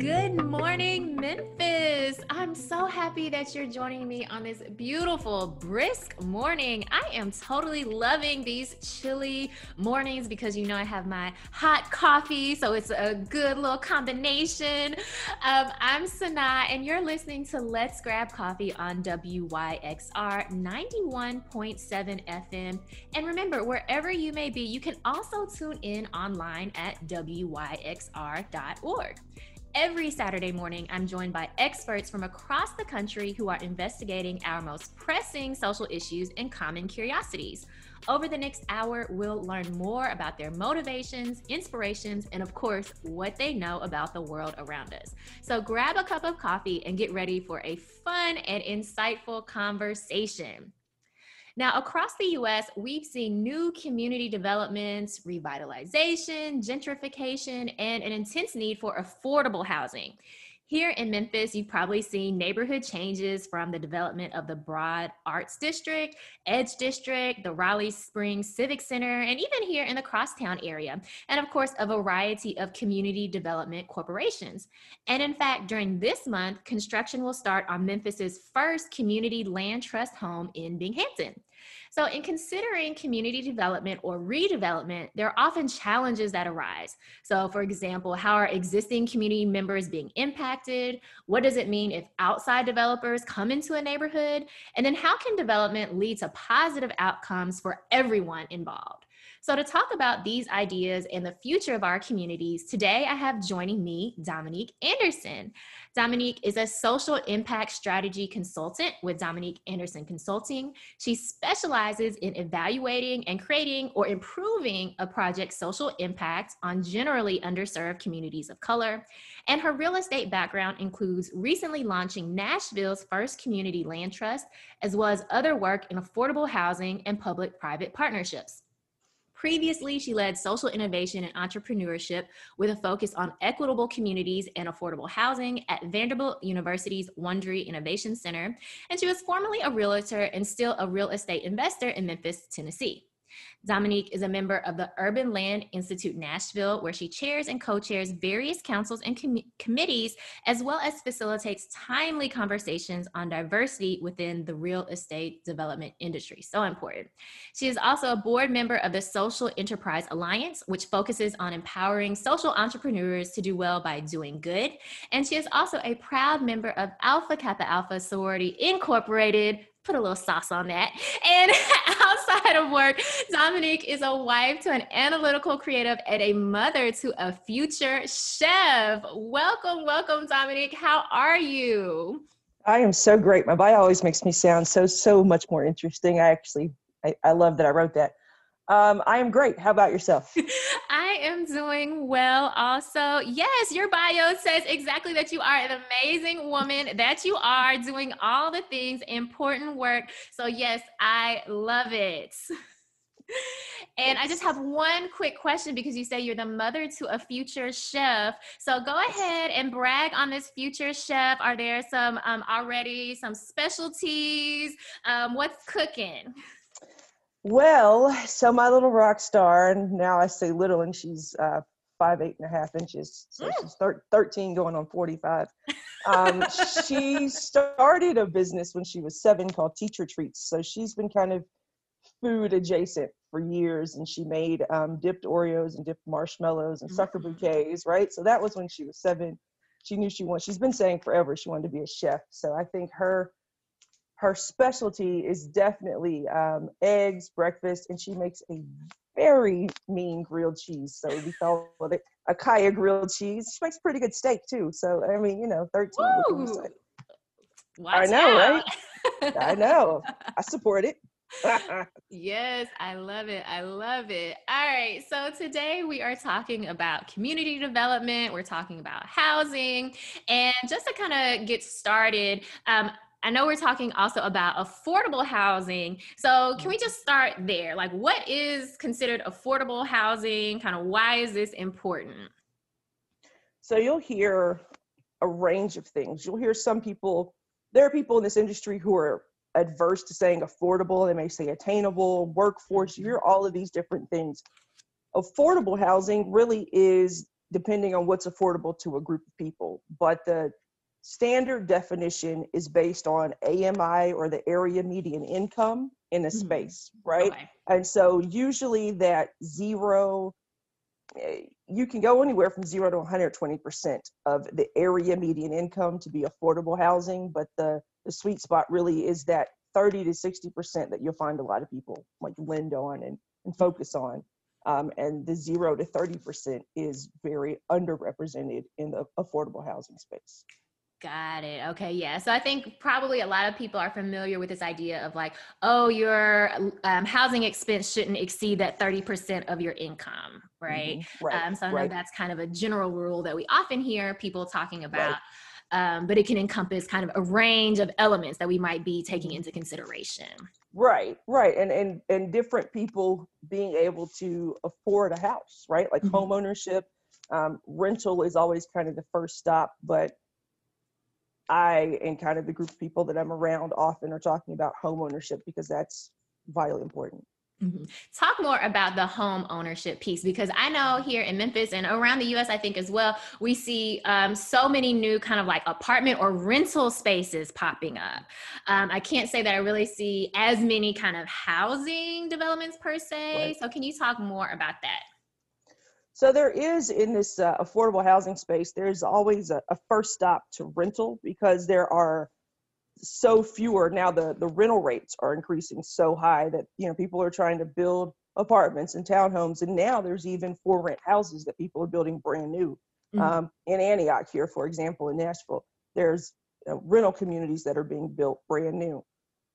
Good morning, Memphis. I'm so happy that you're joining me on this beautiful, brisk morning. I am totally loving these chilly mornings because you know I have my hot coffee, so it's a good little combination. Um, I'm Sana, and you're listening to Let's Grab Coffee on WYXR 91.7 FM. And remember, wherever you may be, you can also tune in online at WYXR.org. Every Saturday morning, I'm joined by experts from across the country who are investigating our most pressing social issues and common curiosities. Over the next hour, we'll learn more about their motivations, inspirations, and of course, what they know about the world around us. So grab a cup of coffee and get ready for a fun and insightful conversation. Now, across the US, we've seen new community developments, revitalization, gentrification, and an intense need for affordable housing. Here in Memphis, you've probably seen neighborhood changes from the development of the Broad Arts District, Edge District, the Raleigh Springs Civic Center, and even here in the Crosstown area. And of course, a variety of community development corporations. And in fact, during this month, construction will start on Memphis's first community land trust home in Binghampton. So, in considering community development or redevelopment, there are often challenges that arise. So, for example, how are existing community members being impacted? What does it mean if outside developers come into a neighborhood? And then, how can development lead to positive outcomes for everyone involved? So, to talk about these ideas and the future of our communities, today I have joining me Dominique Anderson. Dominique is a social impact strategy consultant with Dominique Anderson Consulting. She specializes in evaluating and creating or improving a project's social impact on generally underserved communities of color. And her real estate background includes recently launching Nashville's first community land trust, as well as other work in affordable housing and public private partnerships. Previously, she led social innovation and entrepreneurship with a focus on equitable communities and affordable housing at Vanderbilt University's Wond'ry Innovation Center. And she was formerly a realtor and still a real estate investor in Memphis, Tennessee. Dominique is a member of the Urban Land Institute Nashville, where she chairs and co chairs various councils and com- committees, as well as facilitates timely conversations on diversity within the real estate development industry. So important. She is also a board member of the Social Enterprise Alliance, which focuses on empowering social entrepreneurs to do well by doing good. And she is also a proud member of Alpha Kappa Alpha Sorority Incorporated, put a little sauce on that. And outside of work, Dominique is a wife to an analytical creative and a mother to a future chef. Welcome, welcome, Dominique. How are you? I am so great. My bio always makes me sound so, so much more interesting. I actually, I, I love that I wrote that. Um, I am great. How about yourself? I am doing well also. Yes, your bio says exactly that you are an amazing woman, that you are doing all the things, important work. So, yes, I love it. And I just have one quick question because you say you're the mother to a future chef. So go ahead and brag on this future chef. Are there some um, already some specialties? Um, what's cooking? Well, so my little rock star, and now I say little, and she's uh, five, eight and a half inches. So mm. she's thir- 13 going on 45. Um, she started a business when she was seven called Teacher Treats. So she's been kind of food adjacent for years, and she made um, dipped Oreos and dipped marshmallows and sucker mm-hmm. bouquets, right? So that was when she was seven. She knew she wanted, she's been saying forever she wanted to be a chef. So I think her her specialty is definitely um, eggs, breakfast, and she makes a very mean grilled cheese. So we call it a Kaya grilled cheese. She makes pretty good steak too. So I mean, you know, 13. I know, out. right? I know. I support it. yes, I love it. I love it. All right. So today we are talking about community development. We're talking about housing. And just to kind of get started, um, I know we're talking also about affordable housing. So, can we just start there? Like, what is considered affordable housing? Kind of why is this important? So, you'll hear a range of things. You'll hear some people, there are people in this industry who are adverse to saying affordable. They may say attainable, workforce. You hear mm-hmm. all of these different things. Affordable housing really is depending on what's affordable to a group of people. But the standard definition is based on AMI or the area median income in a mm-hmm. space, right? Okay. And so usually that zero, eh, you can go anywhere from zero to 120% of the area median income to be affordable housing, but the, the sweet spot really is that 30 to 60% that you'll find a lot of people like lend on and, and focus on. Um, and the zero to 30% is very underrepresented in the affordable housing space. Got it. Okay. Yeah. So I think probably a lot of people are familiar with this idea of like, oh, your um, housing expense shouldn't exceed that 30% of your income. Right. Mm-hmm. right. Um, so I know right. that's kind of a general rule that we often hear people talking about. Right. Um, but it can encompass kind of a range of elements that we might be taking into consideration. Right, right, and and and different people being able to afford a house, right? Like mm-hmm. home ownership, um, rental is always kind of the first stop, but I and kind of the group of people that I'm around often are talking about home ownership because that's vitally important. Mm-hmm. Talk more about the home ownership piece because I know here in Memphis and around the US, I think as well, we see um, so many new kind of like apartment or rental spaces popping up. Um, I can't say that I really see as many kind of housing developments per se. Right. So, can you talk more about that? So there is in this uh, affordable housing space, there's always a, a, first stop to rental because there are so fewer now. The the rental rates are increasing so high that you know people are trying to build apartments and townhomes, and now there's even for rent houses that people are building brand new. Mm-hmm. Um, in Antioch here, for example, in Nashville, there's you know, rental communities that are being built brand new.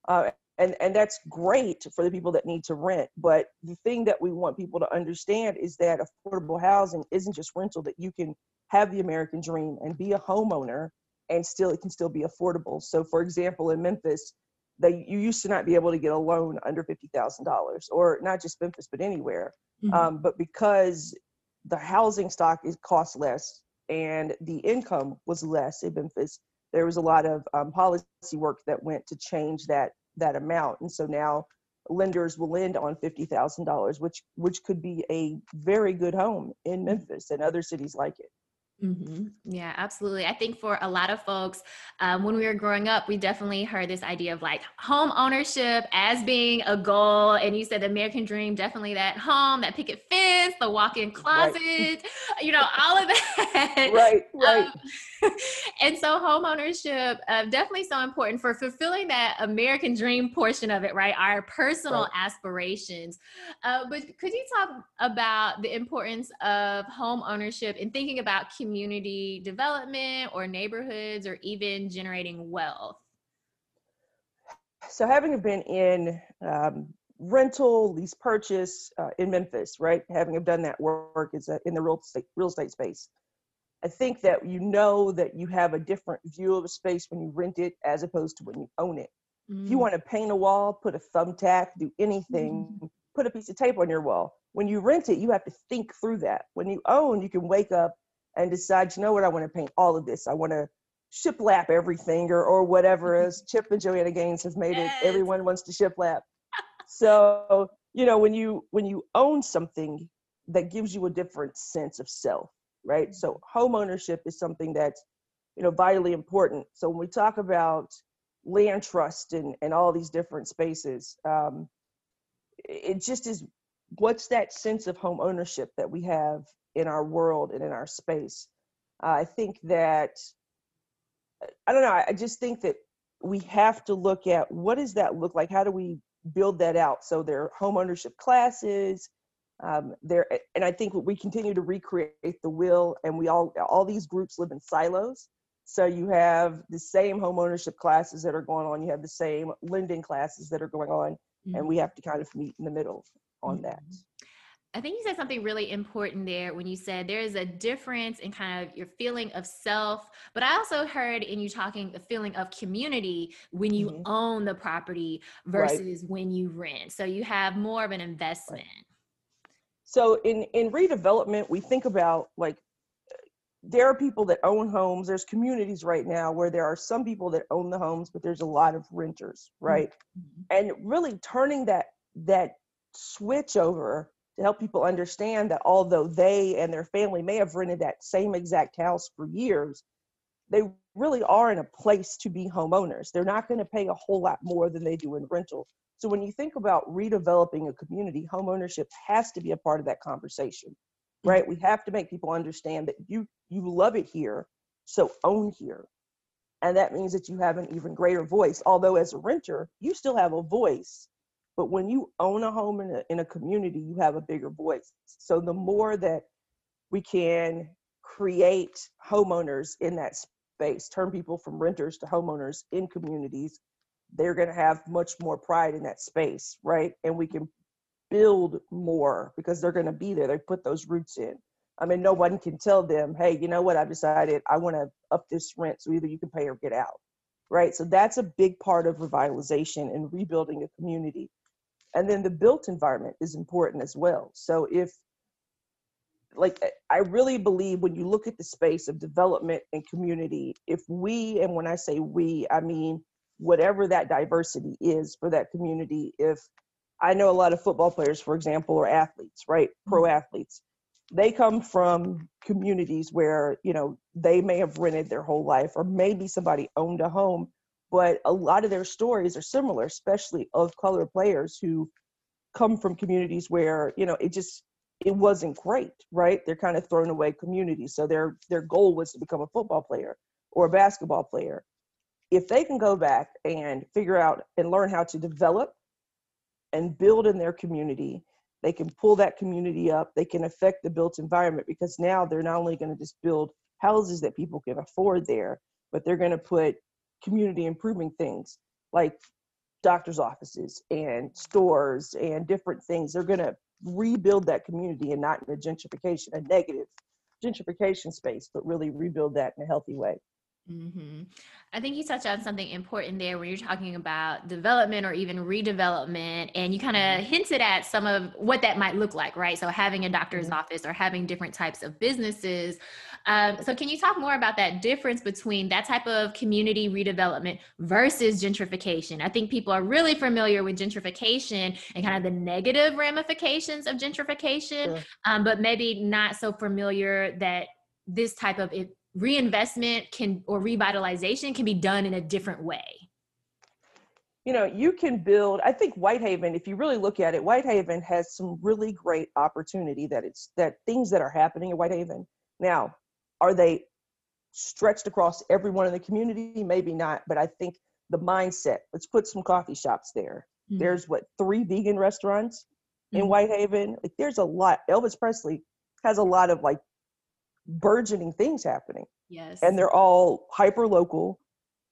Uh, and and that's great for the people that need to rent but the thing that we want people to understand is that affordable housing isn't just rental that you can have the american dream and be a homeowner and still it can still be affordable so for example in memphis they you used to not be able to get a loan under $50000 or not just memphis but anywhere mm-hmm. um, but because the housing stock is cost less and the income was less in memphis there was a lot of um, policy work that went to change that that amount. And so now lenders will lend on $50,000, which which could be a very good home in mm. Memphis and other cities like it. Mm-hmm. Yeah, absolutely. I think for a lot of folks, um, when we were growing up, we definitely heard this idea of like home ownership as being a goal. And you said the American dream, definitely that home, that picket fence, the walk in closet, right. you know, all of that. Right, right. Um, and so home ownership, uh, definitely so important for fulfilling that American dream portion of it, right? Our personal right. aspirations. Uh, but could you talk about the importance of home ownership and thinking about community development or neighborhoods or even generating wealth? So, having been in um, rental, lease purchase uh, in Memphis, right? Having done that work is in the real estate, real estate space. I think that you know that you have a different view of a space when you rent it as opposed to when you own it. Mm. If you mm. want to paint a wall, put a thumbtack, do anything, mm. put a piece of tape on your wall. When you rent it, you have to think through that. When you own, you can wake up and decide, you know what, I want to paint all of this. I want to shiplap everything or, or whatever as Chip and Joanna Gaines has made yes. it. Everyone wants to shiplap. so, you know, when you when you own something that gives you a different sense of self, right? So home ownership is something that's, you know, vitally important. So when we talk about land trust and, and all these different spaces, um, it just is what's that sense of home ownership that we have in our world and in our space. Uh, I think that I don't know. I just think that we have to look at what does that look like? How do we build that out? So there are home ownership classes. Um, there, and I think we continue to recreate the will, and we all all these groups live in silos. So you have the same home ownership classes that are going on. You have the same lending classes that are going on, mm-hmm. and we have to kind of meet in the middle on mm-hmm. that. I think you said something really important there when you said there is a difference in kind of your feeling of self, but I also heard in you talking the feeling of community when you mm-hmm. own the property versus right. when you rent. So you have more of an investment. Right. So in in redevelopment, we think about like there are people that own homes. There's communities right now where there are some people that own the homes, but there's a lot of renters, right? Mm-hmm. And really turning that that switch over to help people understand that although they and their family may have rented that same exact house for years, they really are in a place to be homeowners. They're not going to pay a whole lot more than they do in rental. So when you think about redeveloping a community, homeownership has to be a part of that conversation. Mm-hmm. Right? We have to make people understand that you you love it here, so own here. And that means that you have an even greater voice. Although as a renter, you still have a voice but when you own a home in a, in a community, you have a bigger voice. So the more that we can create homeowners in that space, turn people from renters to homeowners in communities, they're going to have much more pride in that space, right? And we can build more because they're going to be there. They put those roots in. I mean, no one can tell them, hey, you know what? I've decided I want to up this rent, so either you can pay or get out, right? So that's a big part of revitalization and rebuilding a community and then the built environment is important as well. So if like i really believe when you look at the space of development and community if we and when i say we i mean whatever that diversity is for that community if i know a lot of football players for example or athletes right? Pro mm-hmm. athletes. They come from communities where you know they may have rented their whole life or maybe somebody owned a home but a lot of their stories are similar, especially of color players who come from communities where you know it just it wasn't great, right? They're kind of thrown away communities, so their their goal was to become a football player or a basketball player. If they can go back and figure out and learn how to develop and build in their community, they can pull that community up. They can affect the built environment because now they're not only going to just build houses that people can afford there, but they're going to put community improving things like doctor's offices and stores and different things. They're going to rebuild that community and not in a gentrification, a negative gentrification space, but really rebuild that in a healthy way. Mm-hmm. I think you touched on something important there when you're talking about development or even redevelopment, and you kind of mm-hmm. hinted at some of what that might look like, right? So, having a doctor's mm-hmm. office or having different types of businesses. Um, so, can you talk more about that difference between that type of community redevelopment versus gentrification? I think people are really familiar with gentrification and kind of the negative ramifications of gentrification, sure. um, but maybe not so familiar that this type of reinvestment can or revitalization can be done in a different way. You know you can build i think whitehaven if you really look at it whitehaven has some really great opportunity that it's that things that are happening in whitehaven. Now are they stretched across everyone in the community? Maybe not but i think the mindset let's put some coffee shops there. Mm-hmm. there's what three vegan restaurants mm-hmm. in whitehaven? Like there's a lot elvis presley has a lot of like burgeoning things happening. Yes. And they're all hyper local,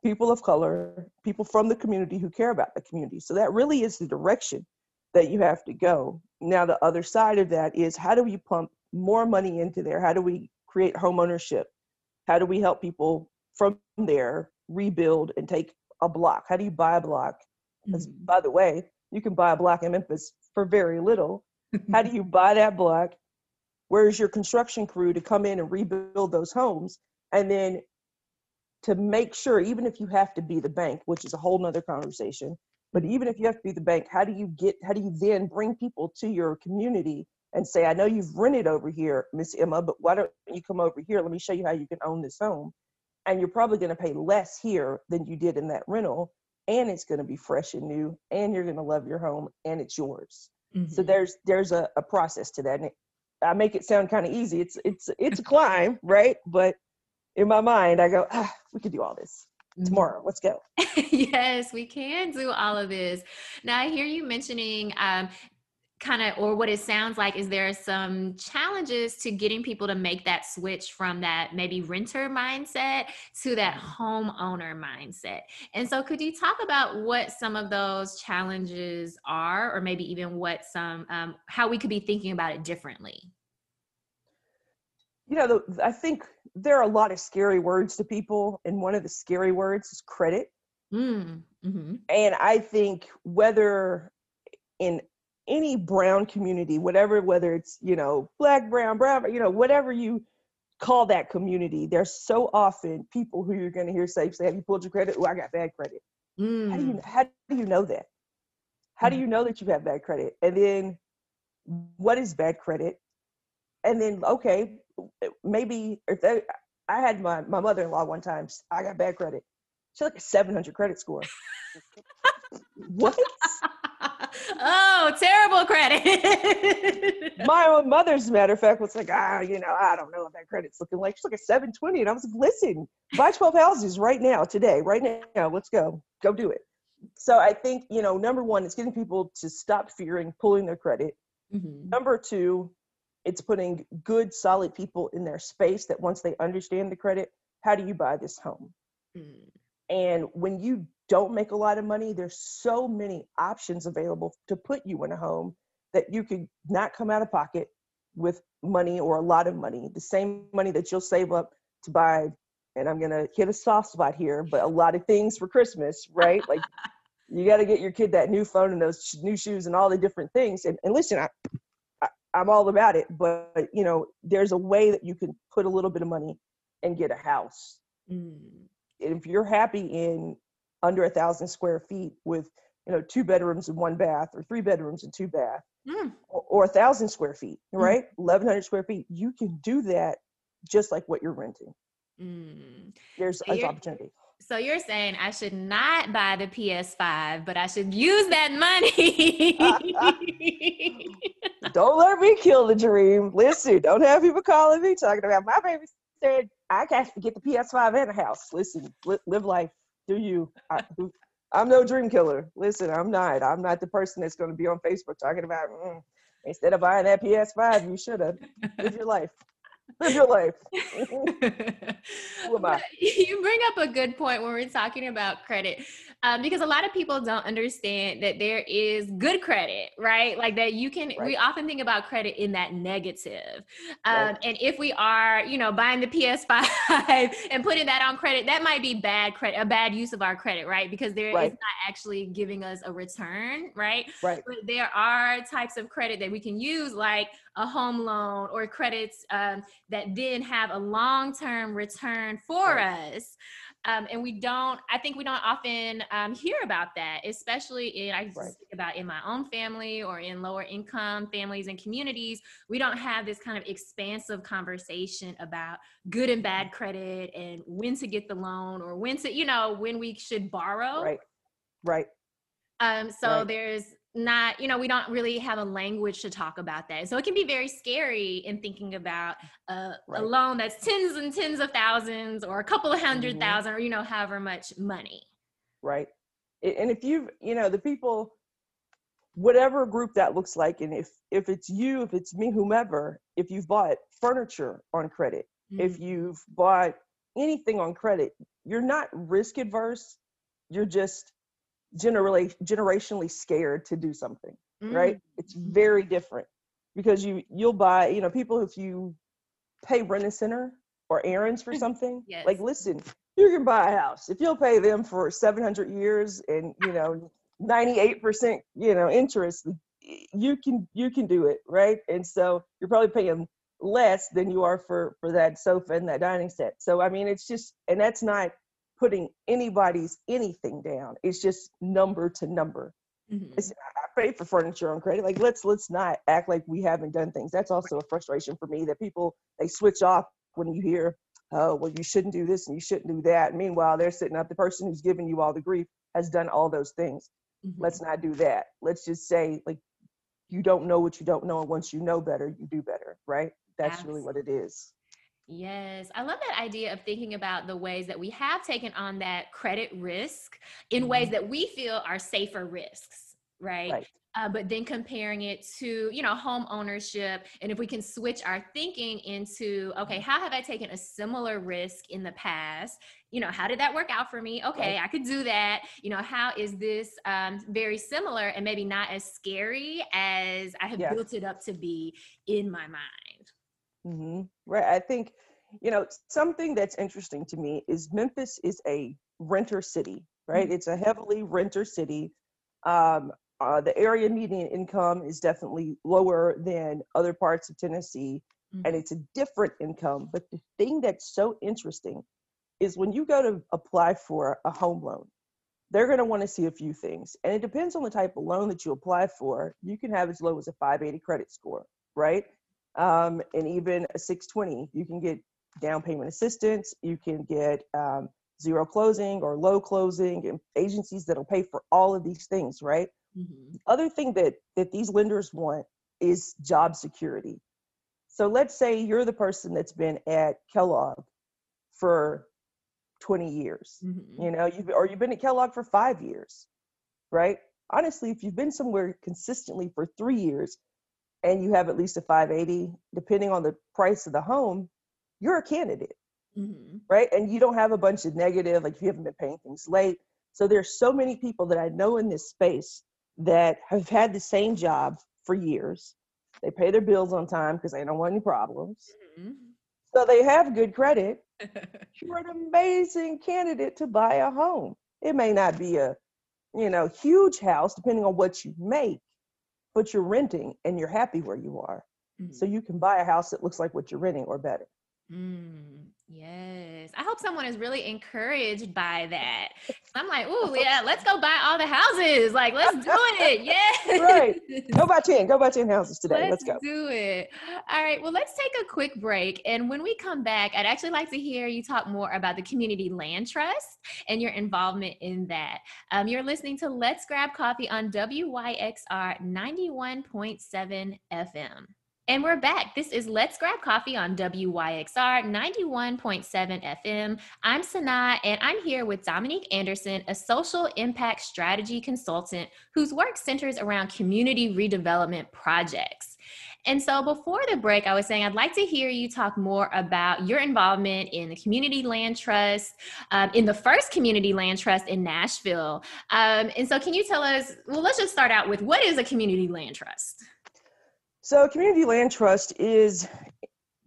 people of color, people from the community who care about the community. So that really is the direction that you have to go. Now, the other side of that is how do we pump more money into there? How do we create home ownership? How do we help people from there rebuild and take a block? How do you buy a block? Because, mm-hmm. by the way, you can buy a block in Memphis for very little. how do you buy that block? Where's your construction crew to come in and rebuild those homes? And then to make sure, even if you have to be the bank, which is a whole nother conversation, but even if you have to be the bank, how do you get, how do you then bring people to your community and say, I know you've rented over here, Miss Emma, but why don't you come over here? Let me show you how you can own this home. And you're probably going to pay less here than you did in that rental. And it's going to be fresh and new, and you're going to love your home, and it's yours. Mm-hmm. So there's there's a, a process to that. And it, I make it sound kind of easy. It's it's it's a climb, right? But in my mind, I go, ah, we could do all this mm-hmm. tomorrow. Let's go. yes, we can do all of this. Now, I hear you mentioning um, kind of or what it sounds like is there some challenges to getting people to make that switch from that maybe renter mindset to that mm-hmm. homeowner mindset and so could you talk about what some of those challenges are or maybe even what some um, how we could be thinking about it differently you know the, i think there are a lot of scary words to people and one of the scary words is credit mm, mm-hmm. and i think whether in any brown community, whatever, whether it's, you know, black, brown, brown, you know, whatever you call that community, there's so often people who you're going to hear say, say, have you pulled your credit? Oh, I got bad credit. Mm. How, do you, mm. how do you know that? How do you know that you have bad credit? And then what is bad credit and then okay maybe if they i had my, my mother-in-law one time i got bad credit she had like a 700 credit score what oh terrible credit. My own mother's matter of fact was like ah you know i don't know what that credit's looking like. She's like a 720 and i was like listen buy 12 houses right now today right now. Let's go. Go do it. So i think you know number one it's getting people to stop fearing pulling their credit. Mm-hmm. number two it's putting good solid people in their space that once they understand the credit how do you buy this home? Mm. and when you don't make a lot of money there's so many options available to put you in a home that you could not come out of pocket with money or a lot of money the same money that you'll save up to buy and i'm going to hit a soft spot here but a lot of things for christmas right like you got to get your kid that new phone and those new shoes and all the different things and, and listen I, I'm all about it, but you know, there's a way that you can put a little bit of money and get a house. Mm. If you're happy in under a thousand square feet with you know two bedrooms and one bath, or three bedrooms and two bath, mm. or a thousand square feet, mm. right? Mm. Eleven hundred square feet, you can do that just like what you're renting. Mm. There's, so there's opportunity. So you're saying I should not buy the PS5, but I should use that money. don't let me kill the dream. Listen, don't have people calling me talking about my baby said I can't get the PS5 in the house. Listen, li- live life. Do you? I, am no dream killer. Listen, I'm not. I'm not the person that's going to be on Facebook talking about mm, instead of buying that PS5, you should have. Live your life. Live your life. you bring up a good point when we're talking about credit um, because a lot of people don't understand that there is good credit, right? Like that you can, right. we often think about credit in that negative. Um, right. And if we are, you know, buying the PS5 and putting that on credit, that might be bad credit, a bad use of our credit, right? Because there right. is not actually giving us a return, right? Right. But there are types of credit that we can use, like a home loan or credits um, that then have a long term return for us. Um, and we don't, I think we don't often um, hear about that, especially in, I right. think about in my own family or in lower income families and communities. We don't have this kind of expansive conversation about good and bad credit and when to get the loan or when to, you know, when we should borrow. Right. Right. Um, so right. there's not you know we don't really have a language to talk about that so it can be very scary in thinking about a, right. a loan that's tens and tens of thousands or a couple of 100 mm-hmm. thousand or you know however much money right and if you've you know the people whatever group that looks like and if if it's you if it's me whomever if you've bought furniture on credit mm-hmm. if you've bought anything on credit you're not risk adverse you're just generally generationally scared to do something mm. right it's mm-hmm. very different because you you'll buy you know people if you pay rent a center or Aaron's for something yes. like listen you can buy a house if you'll pay them for 700 years and you know 98% you know interest you can you can do it right and so you're probably paying less than you are for for that sofa and that dining set so i mean it's just and that's not putting anybody's anything down. It's just number to number. Mm-hmm. I pay for furniture on credit. Like let's let's not act like we haven't done things. That's also a frustration for me that people they switch off when you hear, oh well, you shouldn't do this and you shouldn't do that. Meanwhile, they're sitting up. The person who's giving you all the grief has done all those things. Mm-hmm. Let's not do that. Let's just say like you don't know what you don't know, and once you know better, you do better. Right? That's Absolutely. really what it is. Yes, I love that idea of thinking about the ways that we have taken on that credit risk in mm-hmm. ways that we feel are safer risks, right? right. Uh, but then comparing it to you know home ownership and if we can switch our thinking into okay how have i taken a similar risk in the past you know how did that work out for me okay right. i could do that you know how is this um, very similar and maybe not as scary as i have yes. built it up to be in my mind Mm-hmm. Right. I think, you know, something that's interesting to me is Memphis is a renter city, right? Mm-hmm. It's a heavily renter city. Um, uh, the area median income is definitely lower than other parts of Tennessee, mm-hmm. and it's a different income. But the thing that's so interesting is when you go to apply for a home loan, they're going to want to see a few things. And it depends on the type of loan that you apply for. You can have as low as a 580 credit score, right? Um, and even a 620. You can get down payment assistance. You can get um, zero closing or low closing and agencies that'll pay for all of these things, right? Mm-hmm. Other thing that that these lenders want is job security. So let's say you're the person that's been at Kellogg for 20 years. Mm-hmm. You know, you've or you've been at Kellogg for 5 years. Right? Honestly, if you've been somewhere consistently for 3 years and you have at least a 580 depending on the price of the home, you're a candidate. Mm-hmm. Right? And you don't have a bunch of negative like you haven't been paying things late. So there's so many people that I know in this space that have had the same job for years. They pay their bills on time because they don't want any problems. Mm-hmm. So they have good credit. You're an amazing candidate to buy a home. It may not be a, you know, huge house depending on what you make, but you're renting and you're happy where you are. Mm-hmm. So you can buy a house that looks like what you're renting or better. Mm, yes. I hope someone is really encouraged by that. I'm like, oh yeah, let's go buy all the houses. Like, let's do it. Yeah. right. Go buy 10. Go buy 10 houses today. Let's, let's go. do it. All right. Well, let's take a quick break. And when we come back, I'd actually like to hear you talk more about the Community Land Trust and your involvement in that. Um, you're listening to Let's Grab Coffee on WYXR 91.7 FM. And we're back. This is Let's Grab Coffee on WYXR 91.7 FM. I'm Sanaa, and I'm here with Dominique Anderson, a social impact strategy consultant whose work centers around community redevelopment projects. And so before the break, I was saying I'd like to hear you talk more about your involvement in the Community Land Trust, um, in the first Community Land Trust in Nashville. Um, and so, can you tell us? Well, let's just start out with what is a Community Land Trust? So, community land trust is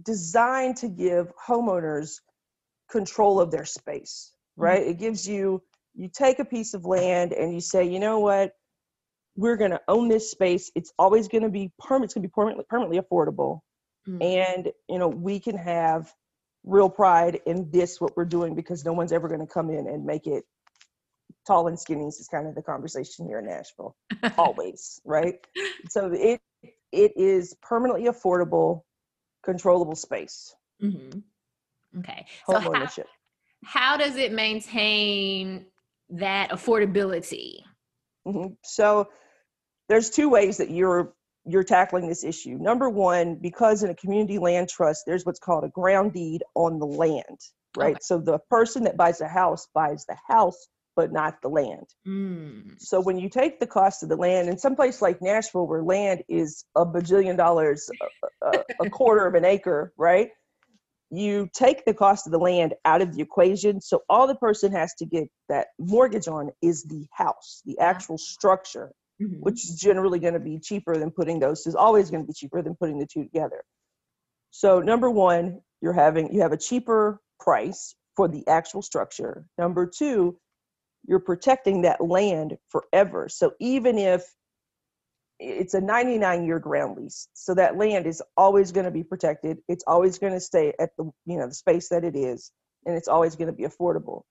designed to give homeowners control of their space, right? Mm-hmm. It gives you, you take a piece of land and you say, you know what, we're going to own this space. It's always going to be permanent, it's going to be permanently, permanently affordable. Mm-hmm. And, you know, we can have real pride in this, what we're doing, because no one's ever going to come in and make it tall and skinny This is kind of the conversation here in Nashville, always, right? So it it is permanently affordable, controllable space. Mm-hmm. Okay. Home so ownership. How, how, does it maintain that affordability? Mm-hmm. So there's two ways that you're you're tackling this issue. Number one, because in a community land trust, there's what's called a ground deed on the land, right? Okay. So the person that buys a house buys the house but not the land. Mm. So when you take the cost of the land in some place like Nashville, where land is a bajillion dollars, a, a, quarter of an acre, right? You take the cost of the land out of the equation. So all the person has to get that mortgage on is the house, the actual structure, mm-hmm. which is generally going to be cheaper than putting those. Is always going to be cheaper than putting the two together. So number one, you're having you have a cheaper price for the actual structure. Number two, you're protecting that land forever. So even if it's a 99 year ground lease, so that land is always going to be protected. It's always going to stay at the you know the space that it is, and it's always going to be affordable.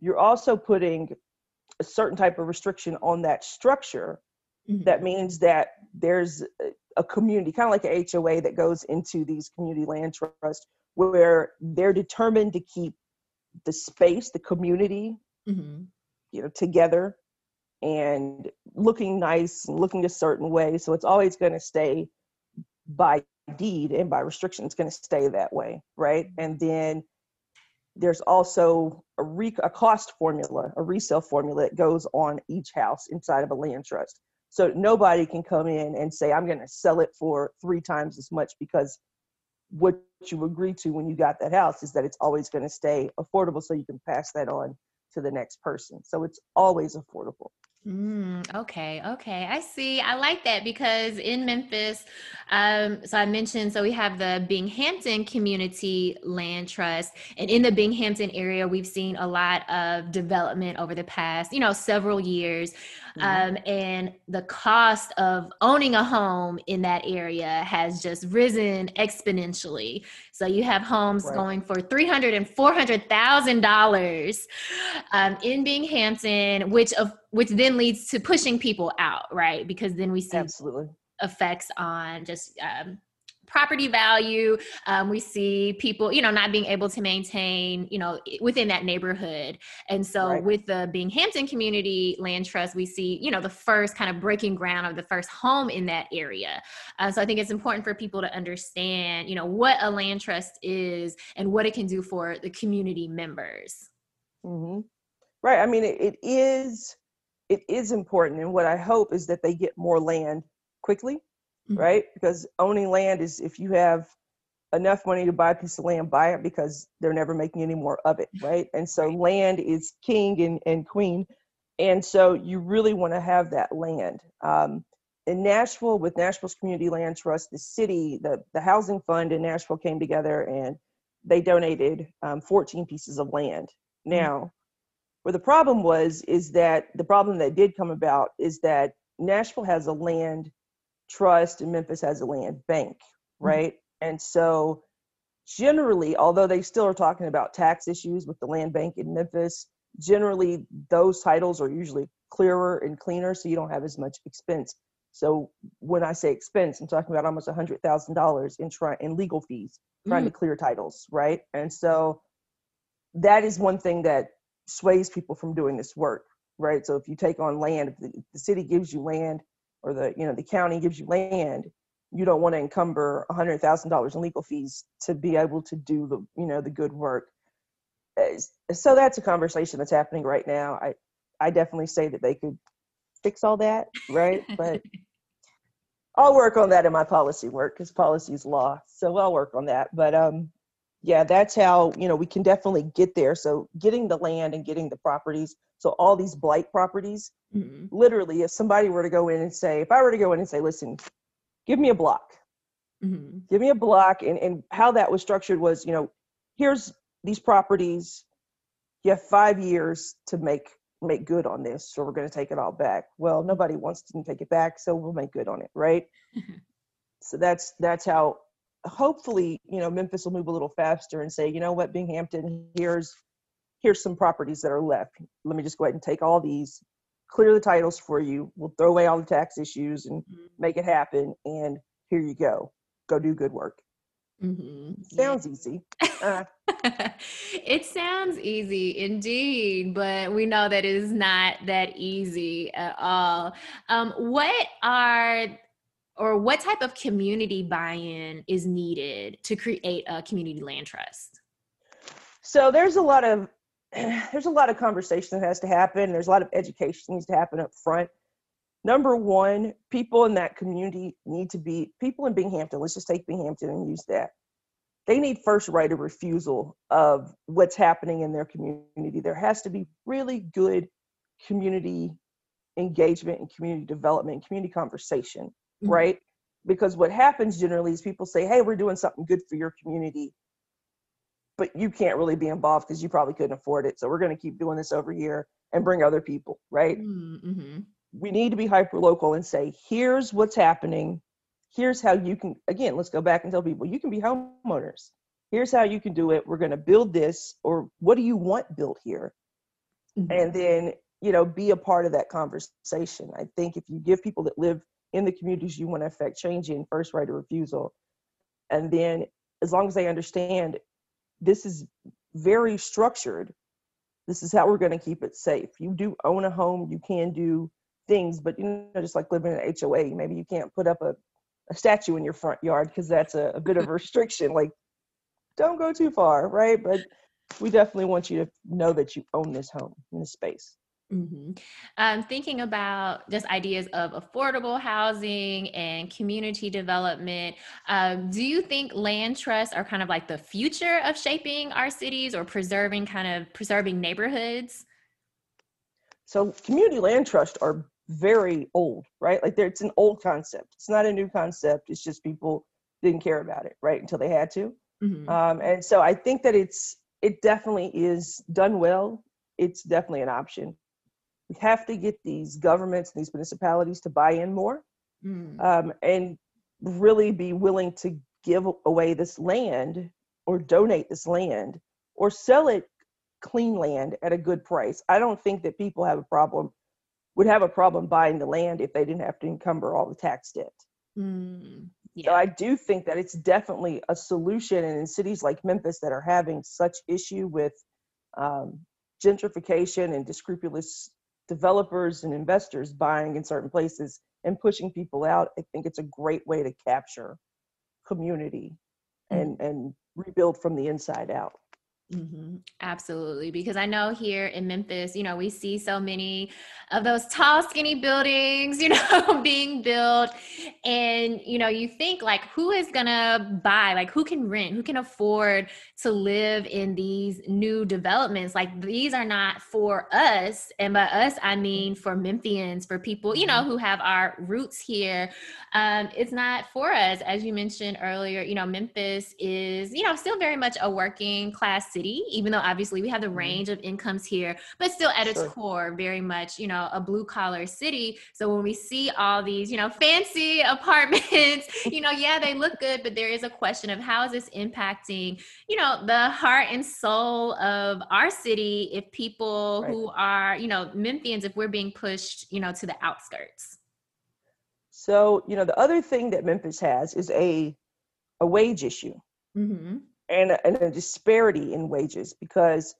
You're also putting a certain type of restriction on that structure. Mm-hmm. That means that there's a community, kind of like a HOA, that goes into these community land trusts where they're determined to keep the space, the community, mm-hmm you know together and looking nice and looking a certain way. So it's always going to stay by deed and by restriction it's going to stay that way right? Mm-hmm. And then there's also a, re- a cost formula a resale formula that goes on each house inside of a land trust. So nobody can come in and say i'm going to sell it for three times as much because what you agreed to when you got that house is that it's always going to stay affordable so you can pass that on to the next person. So it's always affordable. Mm, okay, okay. I see. I like that because in Memphis, um, so I mentioned, so we have the Binghampton Community Land Trust. And in the Binghampton area, we've seen a lot of development over the past, you know, several years. Mm-hmm. Um, and the cost of owning a home in that area has just risen exponentially. So you have homes right. going for three hundred and four hundred thousand dollars um, in Binghampton, which of which then leads to pushing people out, right? Because then we see absolutely effects on just um, property value. Um, we see people, you know, not being able to maintain, you know, within that neighborhood. And so right. with the Binghampton Community Land Trust, we see, you know, the first kind of breaking ground of the first home in that area. Uh, so I think it's important for people to understand, you know, what a land trust is and what it can do for the community members. Mm-hmm. Right. I mean, it, it is it is important, and what I hope is that they get more land quickly mm-hmm. right? Because owning land is if you have enough money to buy a piece of land, buy it because they're never making any more of it, right? And so land is king and, and queen. And so you really want to have that land. Um, in Nashville, with Nashville's Community Land Trust, the city, the, the housing fund in Nashville came together and they donated um, 14 pieces of land. Mm-hmm. Where the problem was, is that the problem that did come about is that Nashville has a land trust and Memphis has a land bank, mm-hmm. right? Mm-hmm. And so generally, although they still are talking about tax issues with the land bank in Memphis, generally those titles are usually clearer and cleaner, so you don't have as much expense. So when I say expense, I'm talking about almost a hundred thousand dollars in try in legal fees trying mm. to clear titles, right? And so that is one thing that sways people from doing this work, right? So if you take on land, if the, the city gives you land or the you know the county gives you land you don't want to encumber $100000 in legal fees to be able to do the you know the good work. So that's a conversation that's happening right now. I i definitely say that they could fix all that right? But i'll work on that in my policy work because policy is law so i'll work on that. But um yeah that's how you know we can definitely get there so getting the land and getting the properties so all these blight properties, mm-hmm. literally, if somebody were to go in and say, if I were to go in and say, listen, give me a block, mm-hmm. give me a block, and, and how that was structured was, you know, here's these properties, you have five years to make make good on this, so we're going to take it all back. Well, nobody wants to take it back, so we'll make good on it, right? So that's that's how hopefully you know Memphis will move a little faster and say, you know what, Binghampton, here's here's some properties that are left. Let me just go ahead and take all these, clear the titles for you. We'll throw away all the tax issues and mm-hmm. make it happen. And here you go. Go do good work. Mm-hmm. Sounds yeah. easy. Uh. it sounds easy indeed, but we know that it is not that easy at all. Um, what are or what type of community buy-in is needed to create a community land trust? So there's a lot of there's a lot of conversation that has to happen. There's a lot of education needs to happen up front. Number one, people in that community need to be people in Binghampton. Let's just take Binghampton and use that. They need first right of refusal of what's happening in their community. There has to be really good community engagement and community development and community conversation, mm-hmm. right? Because what happens generally is people say, hey, we're doing something good for your community but you can't really be involved because you probably couldn't afford it. So we're going to keep doing this over here and bring other people, right? Mm-hmm. We need to be hyper local and say, here's what's happening. Here's how you can, again, let's go back and tell people you can be homeowners. Here's how you can do it. We're going to build this, or what do you want built here? Mm-hmm. And then, you know, be a part of that conversation. I think if you give people that live in the communities you want to affect change in first right of refusal, and then as long as they understand this is very structured. This is how we're going to keep it safe. You do own a home, you can do things, but you know, just like living in an HOA, maybe you can't put up a, a statue in your front yard because that's a, a bit of a restriction. Like, don't go too far, right? But we definitely want you to know that you own this home in this space. Mm-hmm. Um, thinking about just ideas of affordable housing and community development, um, do you think land trusts are kind of like the future of shaping our cities or preserving kind of preserving neighborhoods? So community land trusts are very old, right? Like it's an old concept. It's not a new concept. It's just people didn't care about it, right, until they had to. Mm-hmm. Um, and so I think that it's it definitely is done well. It's definitely an option. We have to get these governments, and these municipalities to buy in more, mm. um, and really be willing to give away this land or donate this land or sell it clean land at a good price. I don't think that people have a problem would have a problem buying the land if they didn't have to encumber all the tax debt. Mm, yeah. So I do think that it's definitely a solution, and in cities like Memphis that are having such issue with um, gentrification and discrepulous developers and investors buying in certain places and pushing people out, I think it's a great way to capture community mm. and and rebuild from the inside out. Mm-hmm. Absolutely. Because I know here in Memphis, you know, we see so many of those tall, skinny buildings, you know, being built. And, you know, you think like, who is going to buy? Like, who can rent? Who can afford to live in these new developments? Like, these are not for us. And by us, I mean for Memphians, for people, you know, mm-hmm. who have our roots here. Um, it's not for us. As you mentioned earlier, you know, Memphis is, you know, still very much a working class city, even though obviously we have the mm-hmm. range of incomes here, but still at its sure. core, very much, you know, a blue collar city. So when we see all these, you know, fancy apartments, you know, yeah, they look good, but there is a question of how is this impacting, you know, the heart and soul of our city if people right. who are, you know, Memphians, if we're being pushed, you know, to the outskirts. So, you know, the other thing that Memphis has is a a wage issue. Mm-hmm and a, and a disparity in wages because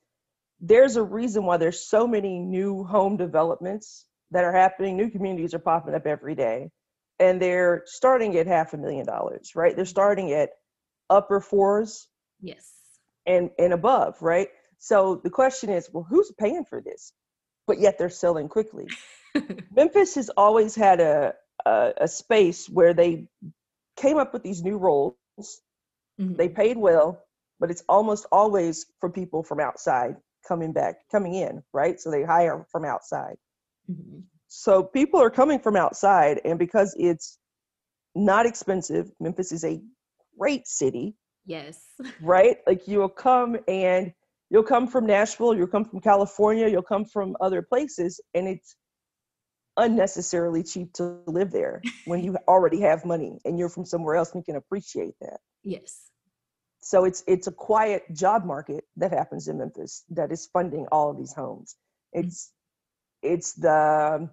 there's a reason why there's so many new home developments that are happening. New communities are popping up every day and they're starting at half a million dollars right? They're starting at upper fours yes. and and above right? So the question is well who's paying for this? But yet they're selling quickly. Memphis has always had a, a, a space where they came up with these new roles Mm-hmm. They paid well, but it's almost always for people from outside coming back, coming in, right? So they hire from outside. Mm-hmm. So people are coming from outside, and because it's not expensive, Memphis is a great city. Yes. Right? Like you'll come and you'll come from Nashville, you'll come from California, you'll come from other places, and it's unnecessarily cheap to live there when you already have money and you're from somewhere else and you can appreciate that. Yes. So it's it's a quiet job market that happens in Memphis that is funding all of these homes. Mm-hmm. It's it's the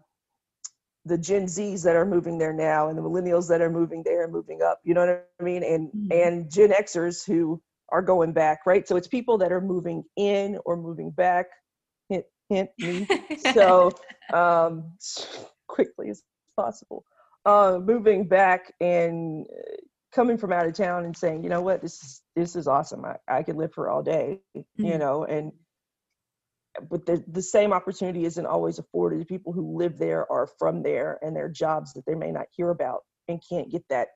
the Gen Zs that are moving there now and the millennials that are moving there and moving up. You know what I mean? And mm-hmm. and Gen Xers who are going back, right? So it's people that are moving in or moving back. Hint, hint me. so um, quickly as possible. Uh, moving back and coming from out of town and saying, you know what, this is this is awesome. I, I could live for all day, mm-hmm. you know, and but the, the same opportunity isn't always afforded to people who live there or from there and their jobs that they may not hear about and can't get that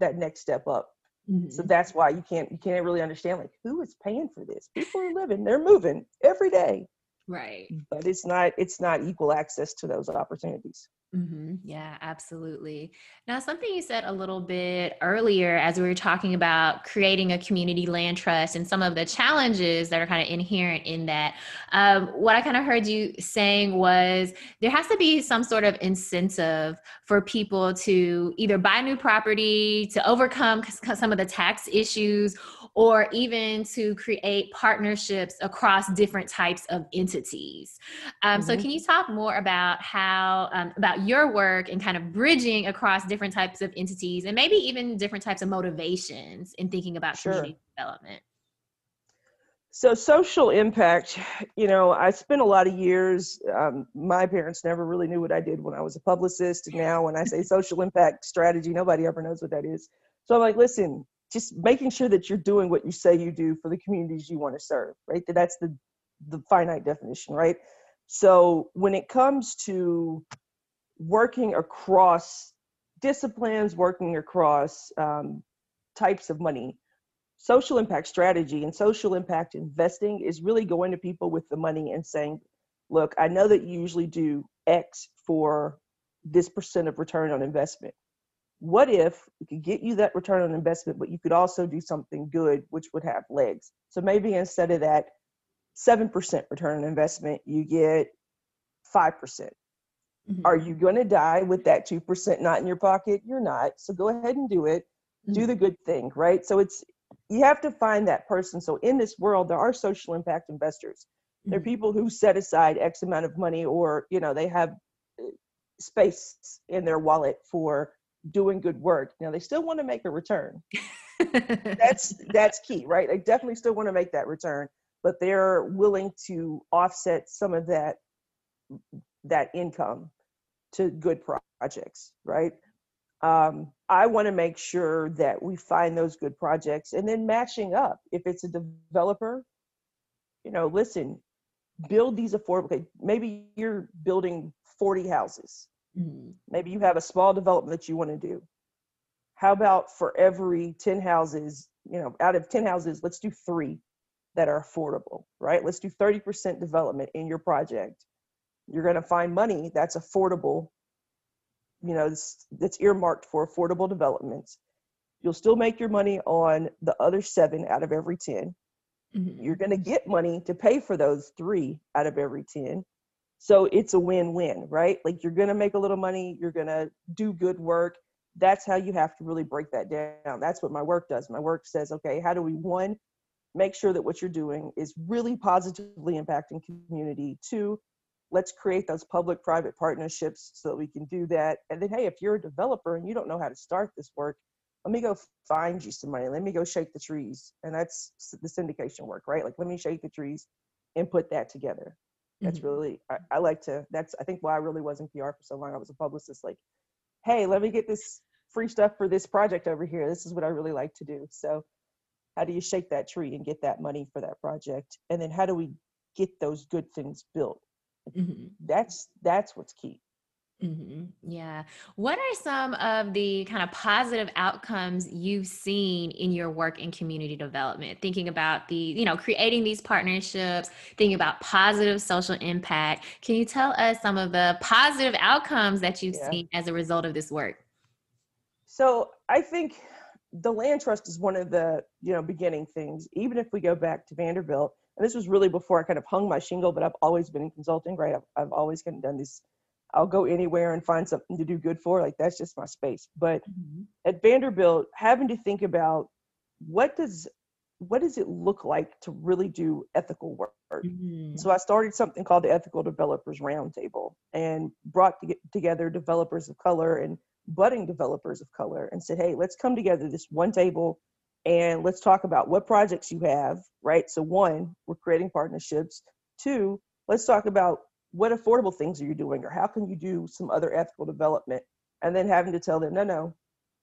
that next step up. Mm-hmm. So that's why you can't you can't really understand like who is paying for this? People are living, they're moving every day. Right. But it's not it's not equal access to those opportunities. Mm-hmm. Yeah, absolutely. Now, something you said a little bit earlier as we were talking about creating a community land trust and some of the challenges that are kind of inherent in that. Um, what I kind of heard you saying was there has to be some sort of incentive for people to either buy new property, to overcome some of the tax issues, or even to create partnerships across different types of entities. Um, mm-hmm. So, can you talk more about how, um, about your work and kind of bridging across different types of entities and maybe even different types of motivations in thinking about sure. community development? So, social impact, you know, I spent a lot of years, um, my parents never really knew what I did when I was a publicist. And now, when I say social impact strategy, nobody ever knows what that is. So, I'm like, listen, just making sure that you're doing what you say you do for the communities you want to serve, right? That that's the the finite definition, right? So when it comes to working across disciplines, working across um, types of money, social impact strategy and social impact investing is really going to people with the money and saying, look, I know that you usually do X for this percent of return on investment. What if we could get you that return on investment, but you could also do something good, which would have legs? So maybe instead of that 7% return on investment, you get 5%. percent mm hmm Are you going to die with that 2% not in your pocket? You're not. So go ahead and do it. Mm-hmm. Do the good thing, right? So it's, you have to find that person. So in this world, there are social impact investors. Mm-hmm. There are mm-hmm. people who set aside X amount of money or, you know, they have uh, space in their wallet for doing good work. Now they still want to make a return. that's that's key, right? They definitely still want to make that return, but they're willing to offset some of that that income to good projects, right? Um, I want to make sure that we find those good projects and then matching up. If it's a developer, you know, listen, build these affordable. Maybe you're building 40 houses. Mm-hmm. Maybe you have a small development that you want to do. How about for every 10 houses, you know, out of 10 houses, let's do three that are affordable, right? Let's do 30% development in your project. You're going to find money that's affordable, you know, that's, earmarked for affordable developments. You'll still make your money on the other seven out of every 10. Mm-hmm. You're going to get money to pay for those three out of every 10. So it's a win win, right? Like you're going to make a little money, you're going to do good work. That's how you have to really break that down. That's what my work does. My work says, okay, how do we, one, make sure that what you're doing is really positively impacting community? Two, let's create those public private partnerships so that we can do that. And then, hey, if you're a developer and you don't know how to start this work, let me go find you some money. Let me go shake the trees. And that's the syndication work, right? Like, let me shake the trees and put that together that's mm-hmm. really I, I, like to that's i think why i really was in pr for so long. I was a publicist like hey let me get this free stuff for this project over here. This is what i really like to do. So how do you shake that tree and get that money for that project? And then how do we get those good things built? Mm-hmm. that's that's what's key Mm-hmm. Yeah. What are some of the kind of positive outcomes you've seen in your work in community development? Thinking about the, you know, creating these partnerships, thinking about positive social impact. Can you tell us some of the positive outcomes that you've yeah. seen as a result of this work? So I think the land trust is one of the, you know, beginning things. Even if we go back to Vanderbilt, and this was really before I kind of hung my shingle, but I've always been in consulting, right? I've, I've always kind of done these I'll go anywhere and find something to do good for. Like that's just my space. But mm-hmm. at Vanderbilt, having to think about what does what does it look like to really do ethical work? Mm-hmm. So I started something called the Ethical Developers Roundtable and brought to together developers of color and budding developers of color and said, hey, let's come together this one table and let's talk about what projects you have, right? So one, we're creating partnerships. Two, let's talk about what affordable things are you doing or how can you do some other ethical development? And then having to tell them no no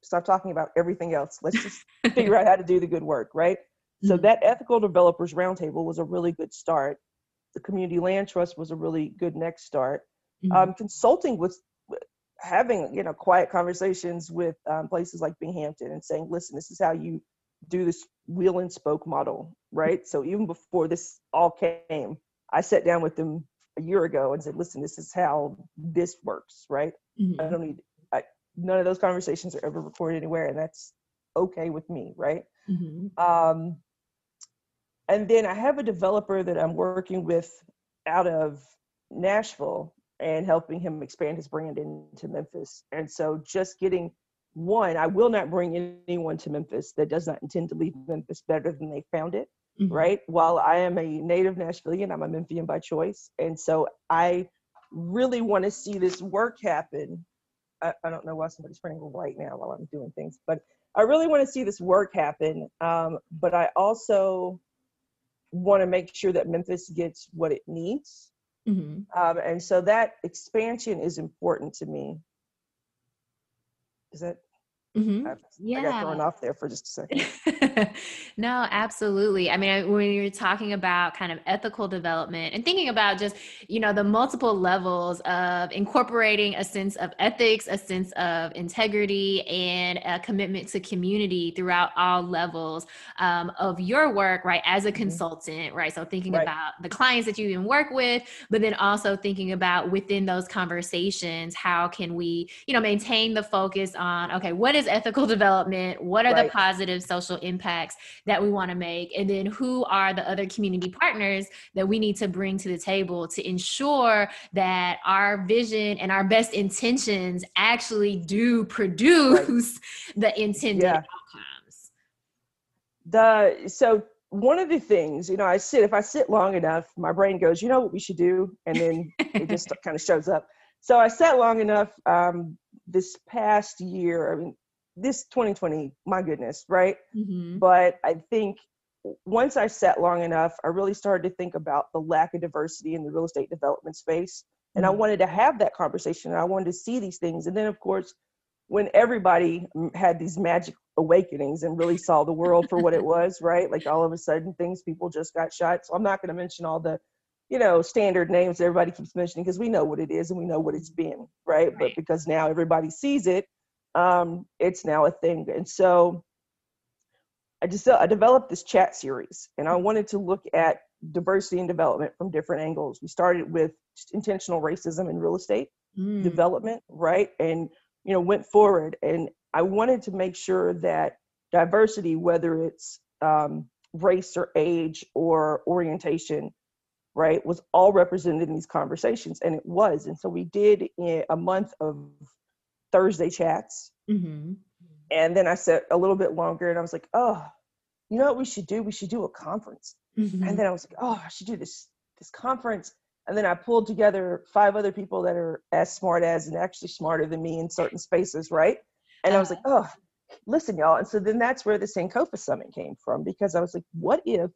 stop talking about everything else. Let's just figure out how to do the good work right? Mm-hmm. so that ethical developers roundtable was a really good start. The community land trust was a really good next start. Mm-hmm. um, consulting with having you know quiet conversations with um, places like Binghampton and saying listen this is how you do this wheel and spoke model right? So even before this all came i sat down with them a year ago and said, listen, this is how this works, right? Mm-hmm. I don't need, I, none of those conversations are ever recorded anywhere, and that's okay with me, right? Mm-hmm. Um, and then I have a developer that I'm working with out of Nashville and helping him expand his brand into Memphis. And so just getting one, I will not bring anyone to Memphis that does not intend to leave Memphis better than they found it mm-hmm. right? While I am a native Nashvilleian, I'm a Memphian by choice. And so I really want to see this work happen. I, I, don't know why somebody's praying right now while I'm doing things, but I really want to see this work happen. Um, but I also want to make sure that Memphis gets what it needs. Mm-hmm. Um, and so that expansion is important to me. Is that Mm-hmm. I, yeah. I got thrown off there for just a second. no, absolutely. I mean, when you're talking about kind of ethical development and thinking about just, you know, the multiple levels of incorporating a sense of ethics, a sense of integrity, and a commitment to community throughout all levels um, of your work, right, as a mm-hmm. consultant, right? So thinking right. about the clients that you even work with, but then also thinking about within those conversations, how can we, you know, maintain the focus on, okay, what is ethical development? What are right. the positive social impacts that we want to make? And then who are the other community partners that we need to bring to the table to ensure that our vision and our best intentions actually do produce right. the intended yeah. outcomes? The so one of the things, you know, I sit, if I sit long enough, my brain goes, you know what we should do? And then it just kind of shows up. So I sat long enough um, this past year. I mean, this 2020, my goodness, right? Mm-hmm. But I think once I sat long enough, I really started to think about the lack of diversity in the real estate development space. And mm-hmm. I wanted to have that conversation and I wanted to see these things. And then, of course, when everybody had these magic awakenings and really saw the world for what it was, right? Like all of a sudden things, people just got shot. So I'm not going to mention all the, you know, standard names everybody keeps mentioning because we know what it is and we know what it's been, right? right? But because now everybody sees it, um, it's now a thing. And so I just I developed this chat series, and I wanted to look at diversity and development from different angles. We started with intentional racism in real estate mm. development, right? And you know went forward, and I wanted to make sure that diversity, whether it's um, race or age or orientation, right, was all represented in these conversations, and it was. And so we did a month of Thursday chats. Mm-hmm. And then I said a little bit longer and I was like, oh, you know what we should do? We should do a conference. Mm-hmm. And then I was like, oh, I should do this this conference. And then I pulled together five other people that are as smart as and actually smarter than me in certain spaces, right? And I was like, oh, listen, y'all. And so then that's where the Sankofa Summit came from because I was like, what if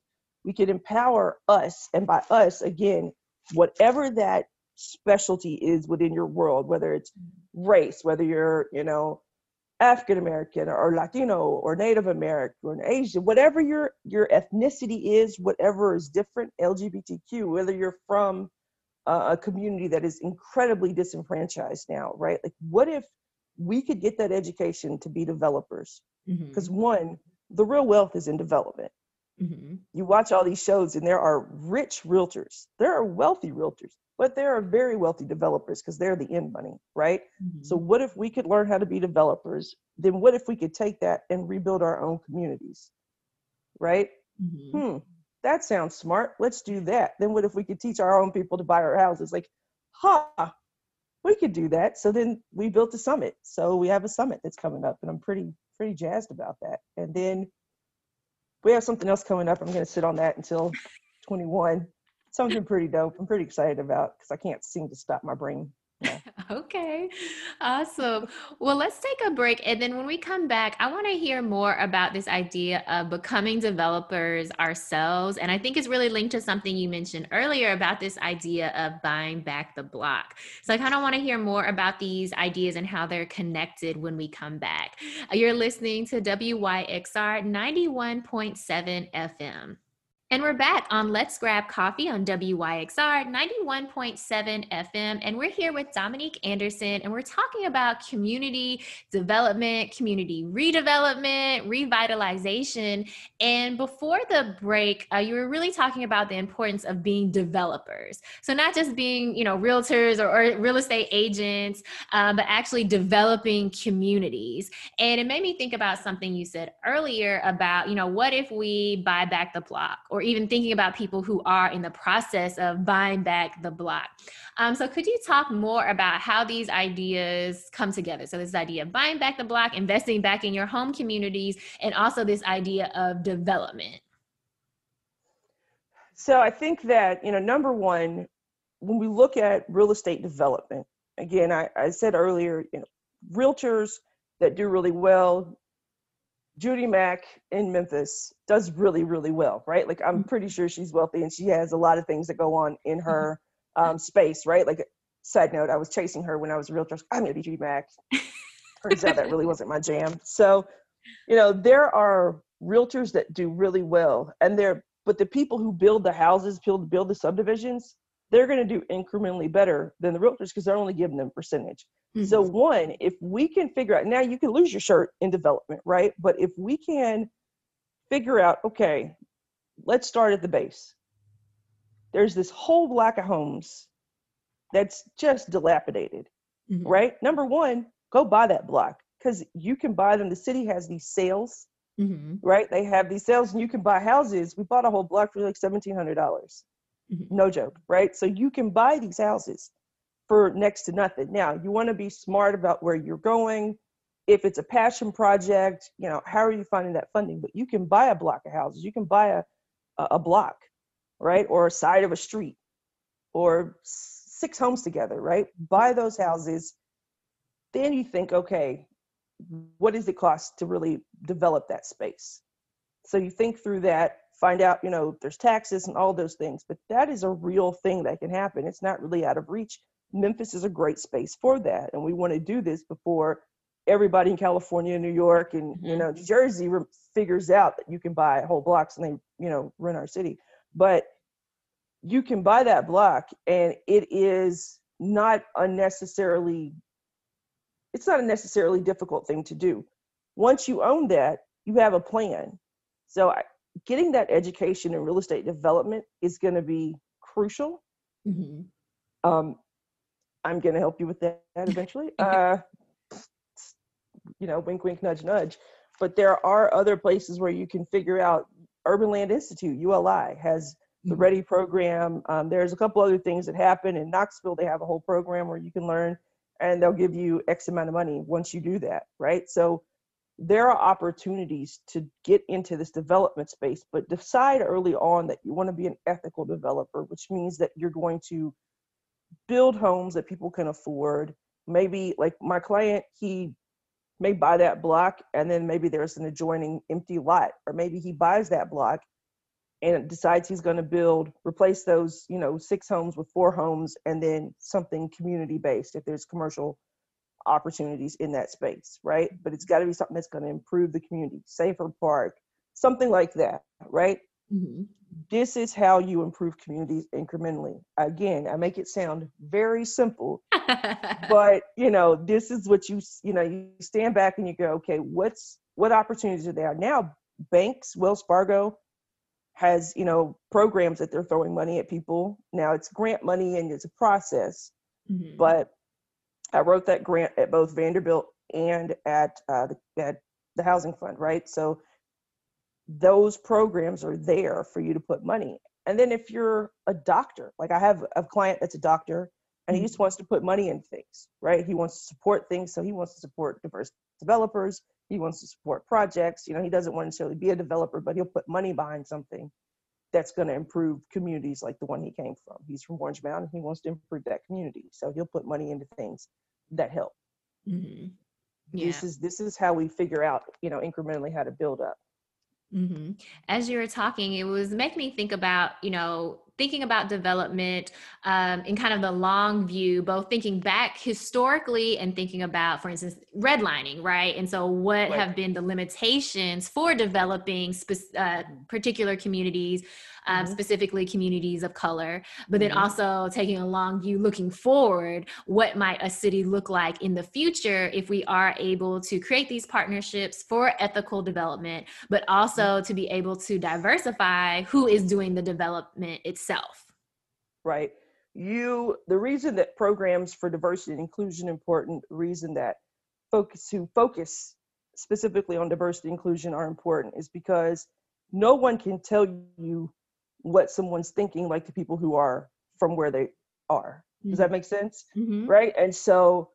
we could empower us? And by us, again, whatever that specialty is within your world, whether it's race, whether you're, you know, African American or Latino or Native American or Asian, whatever your your ethnicity is, whatever is different, LGBTQ, whether you're from a community that is incredibly disenfranchised now, right? Like, what if we could get that education to be developers? Because mm-hmm. one, the real wealth is in development. Mm-hmm. You watch all these shows, and there are rich realtors. There are wealthy realtors, but there are very wealthy developers because they're the end money, right? Mm-hmm. So, what if we could learn how to be developers? Then, what if we could take that and rebuild our own communities, right? Mm-hmm. Hmm, that sounds smart. Let's do that. Then, what if we could teach our own people to buy our houses? Like, ha, huh, we could do that. So then we built a summit. So we have a summit that's coming up, and I'm pretty pretty jazzed about that. And then we have something else coming up. I'm going to sit on that until 21. Something pretty dope. I'm pretty excited about because I can't seem to stop my brain okay, awesome. Well, let's take a break. And then when we come back, I want to hear more about this idea of becoming developers ourselves. And I think it's really linked to something you mentioned earlier about this idea of buying back the block. So I kind of want to hear more about these ideas and how they're connected when we come back. You're listening to WYXR 91.7 FM. And we're back on Let's Grab Coffee on WYXR 91.7 FM. And we're here with Dominique Anderson, and we're talking about community development, community redevelopment, revitalization. And before the break, uh, you were really talking about the importance of being developers. So, not just being, you know, realtors or, or real estate agents, uh, but actually developing communities. And it made me think about something you said earlier about, you know, what if we buy back the block or or even thinking about people who are in the process of buying back the block. Um, so, could you talk more about how these ideas come together? So, this idea of buying back the block, investing back in your home communities, and also this idea of development. So, I think that, you know, number one, when we look at real estate development, again, I, I said earlier, you know, realtors that do really well Judy Mack in Memphis does really, really well, right? Like I'm mm-hmm. pretty sure she's wealthy and she has a lot of things that go on in mm-hmm. her um, space, right? Like side note, I was chasing her when I was a realtor. I'm gonna be Judy Mack. turns out that really wasn't my jam. So, you know, there are realtors that do really well, and they're but the people who build the houses, build build the subdivisions, they're going to do incrementally better than the realtors because they're only giving them percentage. Mm-hmm. So one, if we can figure out now you can lose your shirt in development, right? But if we can figure out, okay, let's start at the base. There's this whole block of homes that's just dilapidated, mm-hmm. right? Number one, go buy that block because you can buy them. The city has these sales, mm-hmm. right? They have these sales and you can buy houses. We bought a whole block for like 1,700. dollars mm-hmm. No joke, right? So you can buy these houses for next to nothing. Now, you want to be smart about where you're going. If it's a passion project, you know, how are you finding that funding? But you can buy a block of houses. You can buy a, a block, right? Or a side of a street or six homes together, right? Buy those houses. Then you think, okay, what does it cost to really develop that space? So you think through that, find out, you know, there's taxes and all those things, but that is a real thing that can happen. It's not really out of reach. Memphis is a great space for that. And we want to do this before everybody in California, New York, and you mm-hmm. know, New Jersey re- figures out that you can buy whole blocks and they, you know, run our city. But you can buy that block and it is not unnecessarily it's not a necessarily difficult thing to do. Once you own that, you have a plan. So getting that education in real estate development is going to be crucial. Mm-hmm. Um, I'm going to help you with that eventually. uh, you know, wink, wink, nudge, nudge. But there are other places where you can figure out. Urban Land Institute (ULI) has the mm-hmm. REDI program. Um, there's a couple other things that happen in Knoxville. They have a whole program where you can learn and they'll give you X amount of money once you do that, right? So there are opportunities to get into this development space, but decide early on that you want to be an ethical developer, which means that you're going to build homes that people can afford. Maybe like my client, he may buy that block and then maybe there's an adjoining empty lot, or maybe he buys that block and decides he's going to build replace those you know six homes with four homes and then something community based if there's commercial opportunities in that space right? But it's got to be something that's going to improve the community. Safer park something like that right mm-hmm. this is how you improve communities incrementally again i make it sound very simple but you know this is what you you know you stand back and you go okay what's what opportunities are there now banks wells fargo has you know programs that they're throwing money at people now it's grant money and it's a process mm-hmm. but i wrote that grant at both vanderbilt and at uh, the, at the housing fund right so those programs are there for you to put money and then if you're a doctor like i have a client that's a doctor and he just mm-hmm. wants to put money in things right he wants to support things so he wants to support diverse developers he wants to support projects. You know, he doesn't want to necessarily be a developer, but he'll put money behind something that's going to improve communities like the one he came from. He's from Orange Mound. He wants to improve that community, so he'll put money into things that help. Mm-hmm. Yeah. This is this is how we figure out, you know, incrementally how to build up. Mm-hmm. As you were talking, it was making me think about, you know, thinking about development um, in kind of the long view, both thinking back historically and thinking about, for instance, redlining, right? And so, what right. have been the limitations for developing spe- uh, particular communities um, mm-hmm. specifically communities of color, but then mm-hmm. also taking a long view, looking forward, what might a city look like in the future if we are able to create these partnerships for ethical development, but also mm-hmm. to be able to diversify who is doing the development itself. Right. You, the reason that programs for diversity and inclusion important, reason that focus who focus specifically on diversity inclusion are important is because no one can tell you what someone's thinking like the people who are from where they are does that mm-hmm. make sense mm-hmm. right and so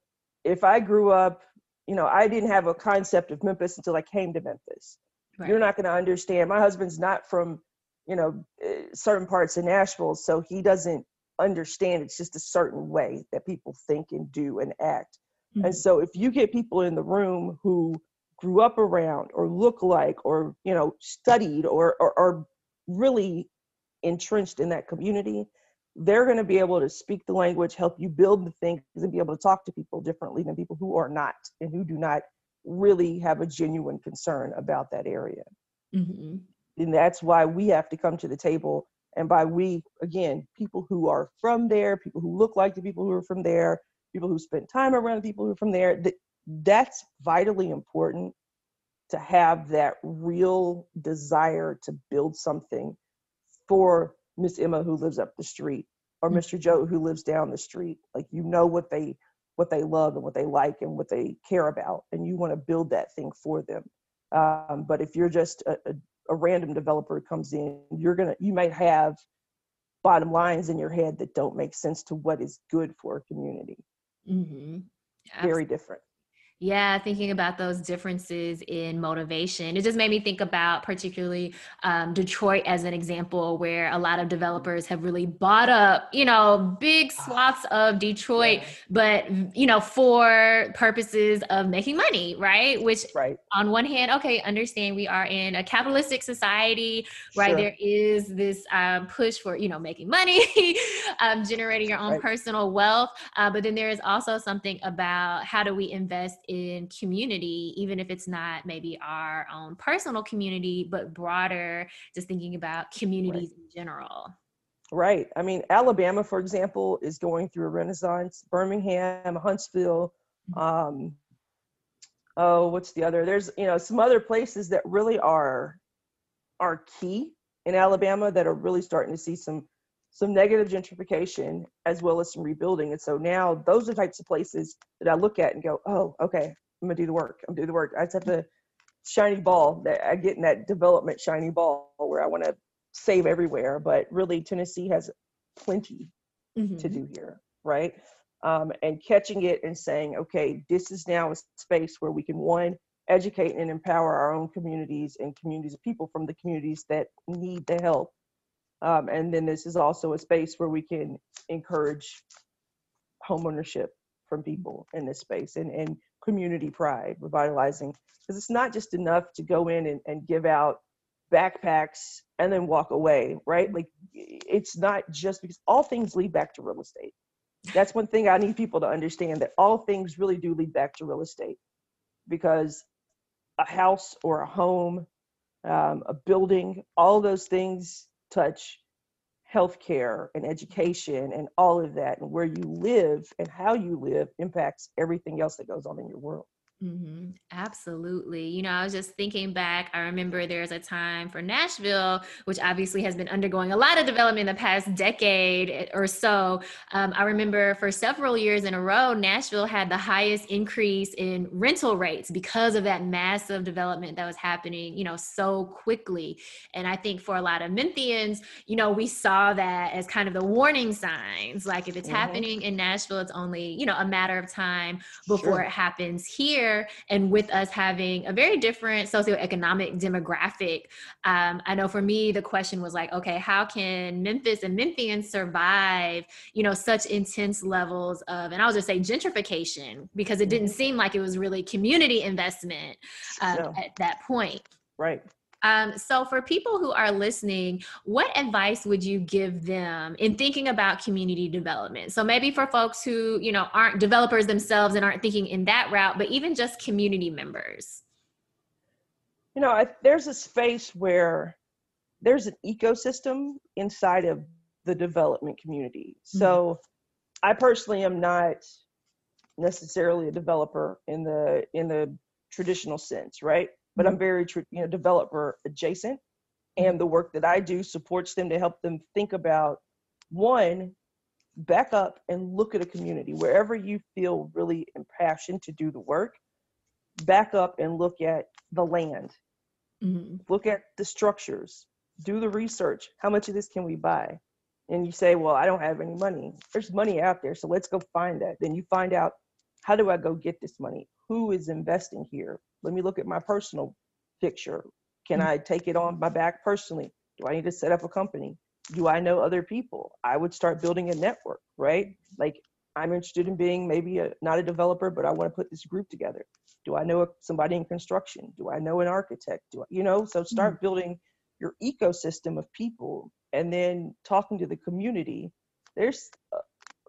if i grew up you know i didn't have a concept of memphis until i came to memphis right. you're not going to understand my husband's not from you know eh, certain parts of nashville so he doesn't understand it's just a certain way that people think and do and act mm-hmm. and so if you get people in the room who grew up around or look like or you know studied or or, or really entrenched in that community, they're going to be able to speak the language, help you build the things, and be able to talk to people differently than people who are not and who do not really have a genuine concern about that area. Mm-hmm. And that's why we have to come to the table. And by we, again, people who are from there, people who look like the people who are from there, people who spend time around the people who are from there, that, that's vitally important to have that real desire to build something for Miss Emma who lives up the street or Mr. Mm-hmm. Joe who lives down the street. Like you know what they what they love and what they like and what they care about, and you want to build that thing for them. Um, but if you're just a, a, a random developer comes in, you're gonna you might have bottom lines in your head that don't make sense to what is good for a community. Mm-hmm. Very different. Yeah, thinking about those differences in motivation. It just made me think about particularly um, Detroit as an example, where a lot of developers have really bought up, you know, big swaths of Detroit, yeah. but, you know, for purposes of making money, right? Which, right. on one hand, okay, understand we are in a capitalistic society, right? Sure. There is this um, push for, you know, making money, um, generating your own right. personal wealth. Uh, but then there is also something about how do we invest in community, even if it's not maybe our own personal community, but broader, just thinking about communities right. in general. Right. I mean, Alabama, for example, is going through a renaissance. Birmingham, Huntsville, mm-hmm. um, oh, what's the other? There's, you know, some other places that really are are key in Alabama that are really starting to see some some negative gentrification as well as some rebuilding. And so now those are types of places that I look at and go, oh, okay, I'm gonna do the work. I'm gonna do the work. I just have the shiny ball that I get in that development shiny ball where I want to save everywhere. But really, Tennessee has plenty mm-hmm. to do here, right? Um, and catching it and saying, okay, this is now a space where we can one educate and empower our own communities and communities of people from the communities that need the help um, and then this is also a space where we can encourage homeownership from people in this space and, and community pride, revitalizing. Because it's not just enough to go in and, and give out backpacks and then walk away, right? Like it's not just because all things lead back to real estate. That's one thing I need people to understand that all things really do lead back to real estate because a house or a home, um, a building, all those things touch healthcare and education and all of that and where you live and how you live impacts everything else that goes on in your world Mm-hmm. Absolutely. You know, I was just thinking back. I remember there was a time for Nashville, which obviously has been undergoing a lot of development in the past decade or so. Um, I remember for several years in a row, Nashville had the highest increase in rental rates because of that massive development that was happening, you know, so quickly. And I think for a lot of Memphians, you know, we saw that as kind of the warning signs. Like if it's mm-hmm. happening in Nashville, it's only, you know, a matter of time before sure. it happens here here and with us having a very different socioeconomic demographic um, i know for me the question was like okay how can memphis and memphians survive you know such intense levels of and i'll just say gentrification because it didn't mm-hmm. seem like it was really community investment yeah. at that point right um, so, for people who are listening, what advice would you give them in thinking about community development? So, maybe for folks who you know aren't developers themselves and aren't thinking in that route, but even just community members. You know, I, there's a space where there's an ecosystem inside of the development community. Mm-hmm. So, I personally am not necessarily a developer in the in the traditional sense, right? But I'm mm-hmm. very, you know, developer adjacent. And mm-hmm. the work that I do supports them to help them think about one, back up and look at a community wherever you feel really impassioned to do the work. Back up and look at the land, mm-hmm. look at the structures, do the research. How much of this can we buy? And you say, Well, I don't have any money. There's money out there, so let's go find that. Then you find out how do I go get this money? Who is investing here? Let me look at my personal picture. Can mm-hmm. I take it on my back personally? Do I need to set up a company? Do I know other people? I would start building a network, right? Like I'm interested in being maybe a, not a developer, but I want to put this group together. Do I know somebody in construction? Do I know an architect? Do I, you know? So start mm-hmm. building your ecosystem of people, and then talking to the community there's uh,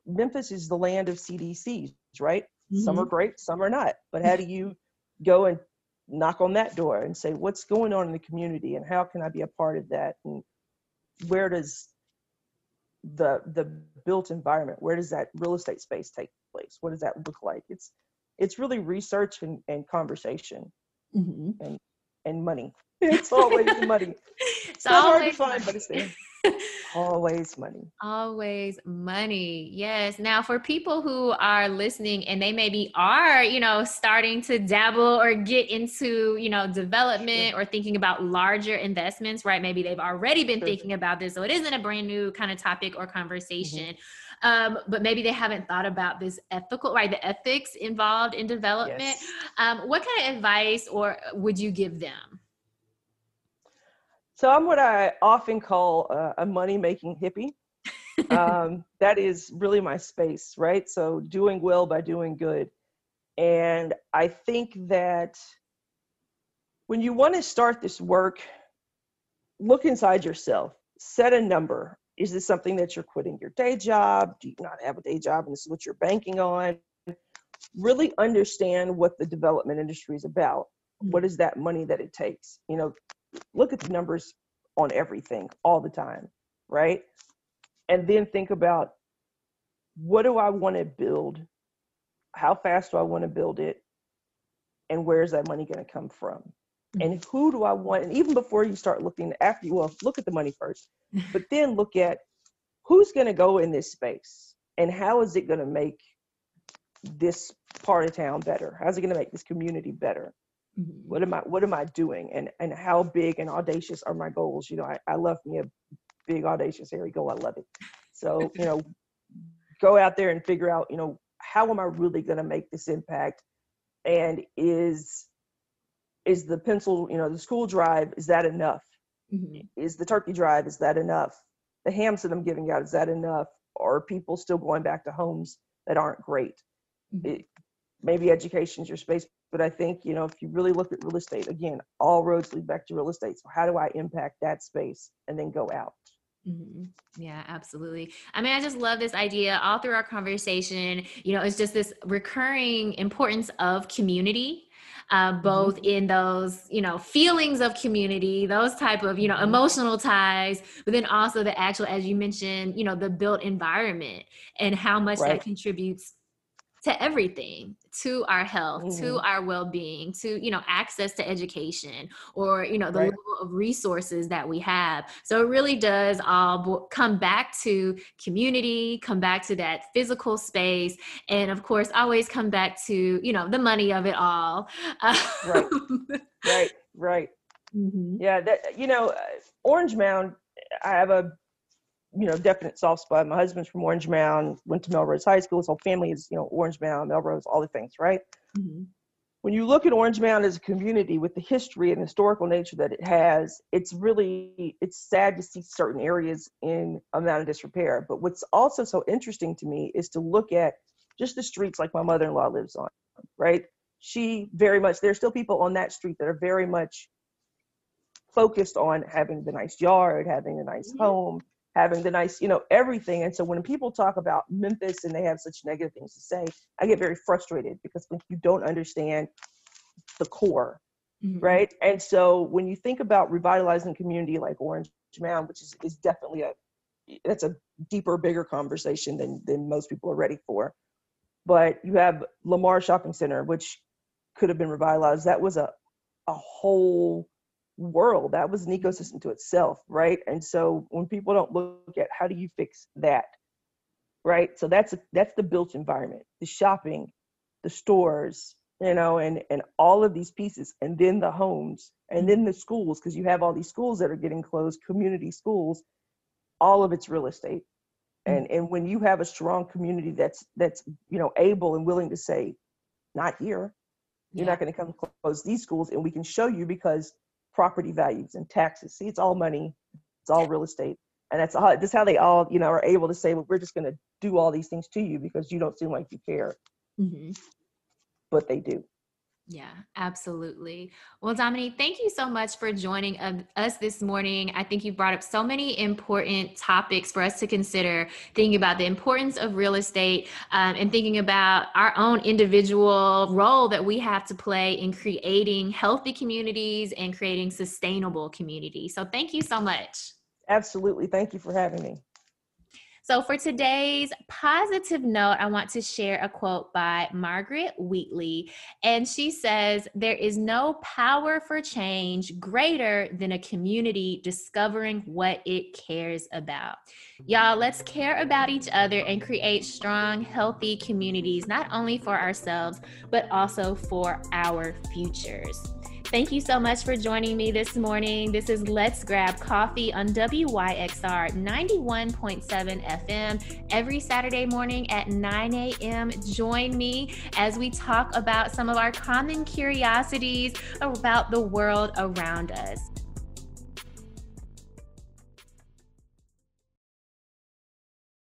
Memphis is the land of CDCs, right? Mm-hmm. Some are mm-hmm. great, some are not. But how do you go and knock on that door and say, what's going on in the community and how can I be a part of that? And where does the the built environment, where does that real estate space take place? What does that look like? It's it's really research and, and conversation mm-hmm. and and money. It's always money. It's, it's hard to find, but it's there. always money. Always money yes. Now for people who are listening and they maybe are you know starting to dabble or get into you know development or thinking about larger investments right maybe they've already been thinking about this so it isn't a brand new kind of topic or conversation mm-hmm. um, but maybe they haven't thought about this ethical right the ethics involved in development. Yes. um, what kind of advice or would you give them so I'm what I often call uh, a money making hippie. um, that is really my space, right? So doing well by doing good. And I think that when you want to start this work, look inside yourself, set a number. Is this something that you're quitting your day job? Do you not have a day job and this is what you're banking on? Really understand what the development industry is about. What is that money that it takes? You know, look at the numbers on everything all the time, right? And then think about what do I want to build? How fast do I want to build it? And where is that money going to come from? Mm-hmm. And who do I want? And even before you start looking, after you well, look at the money first, but then look at who's going to go in this space and how is it going to make this part of town better? How's it going to make this community better? What am I what am I doing? And and how big and audacious are my goals? You know, I, I love me a big audacious hairy goal. I love it. So, you know, go out there and figure out, you know, how am I really gonna make this impact? And is is the pencil, you know, the school drive, is that enough? Mm-hmm. Is the turkey drive, is that enough? The hams that I'm giving out, is that enough? Or are people still going back to homes that aren't great? Mm-hmm. It, maybe education's your space but I think, you know, if you really look at real estate, again, all roads lead back to real estate. So how do I impact that space and then go out? Mm-hmm. Yeah, absolutely. I mean, I just love this idea all through our conversation. You know, it's just this recurring importance of community uh, both mm-hmm. in those you know feelings of community those type of you know mm-hmm. emotional ties but then also the actual as you mentioned you know the built environment and how much right. that contributes to everything to our health mm-hmm. to our well-being to you know access to education or you know the right. level of resources that we have so it really does all come back to community come back to that physical space and of course always come back to you know the money of it all right right right mm-hmm. yeah that you know uh, orange mound i have a you know, definite soft spot. My husband's from Orange Mound, went to Melrose High School. His whole family is, you know, Orange Mound, Melrose, all the things, right? Mm-hmm. When you look at Orange Mound as a community with the history and historical nature that it has, it's really it's sad to see certain areas in amount of disrepair. But what's also so interesting to me is to look at just the streets like my mother-in-law lives on, right? She very much there's still people on that street that are very much focused on having the nice yard, having a nice mm-hmm. home, having the nice, you know, everything. And so when people talk about Memphis and they have such negative things to say, I get very frustrated because you don't understand the core, mm-hmm. right? And so when you think about revitalizing community like Orange Mound, which is, is definitely a that's a deeper, bigger conversation than than most people are ready for. But you have Lamar Shopping Center, which could have been revitalized. That was a a whole world that was an ecosystem to itself right? And so when people don't look at how do you fix that right? So that's a, that's the built environment the shopping the stores you know and and all of these pieces and then the homes and then the schools because you have all these schools that are getting closed community schools all of it's real estate. Mm. And and when you have a strong community that's that's you know able and willing to say not here. You're yeah. not going to come close these schools and we can show you because property values and taxes. See, it's all money, it's all real estate. And that's how, that's how they all, you know, are able to say, well, we're just going to do all these things to you because you don't seem like you care. Mm-hmm. But they do. Yeah, absolutely. Well, Dominique, thank you so much for joining us this morning. I think you brought up so many important topics for us to consider, thinking about the importance of real estate um, and thinking about our own individual role that we have to play in creating healthy communities and creating sustainable communities. So, thank you so much. Absolutely. Thank you for having me. So, for today's positive note, I want to share a quote by Margaret Wheatley. And she says, There is no power for change greater than a community discovering what it cares about. Y'all, let's care about each other and create strong, healthy communities, not only for ourselves, but also for our futures. Thank you so much for joining me this morning. This is Let's Grab Coffee on WYXR 91.7 FM every Saturday morning at 9 a.m. Join me as we talk about some of our common curiosities about the world around us.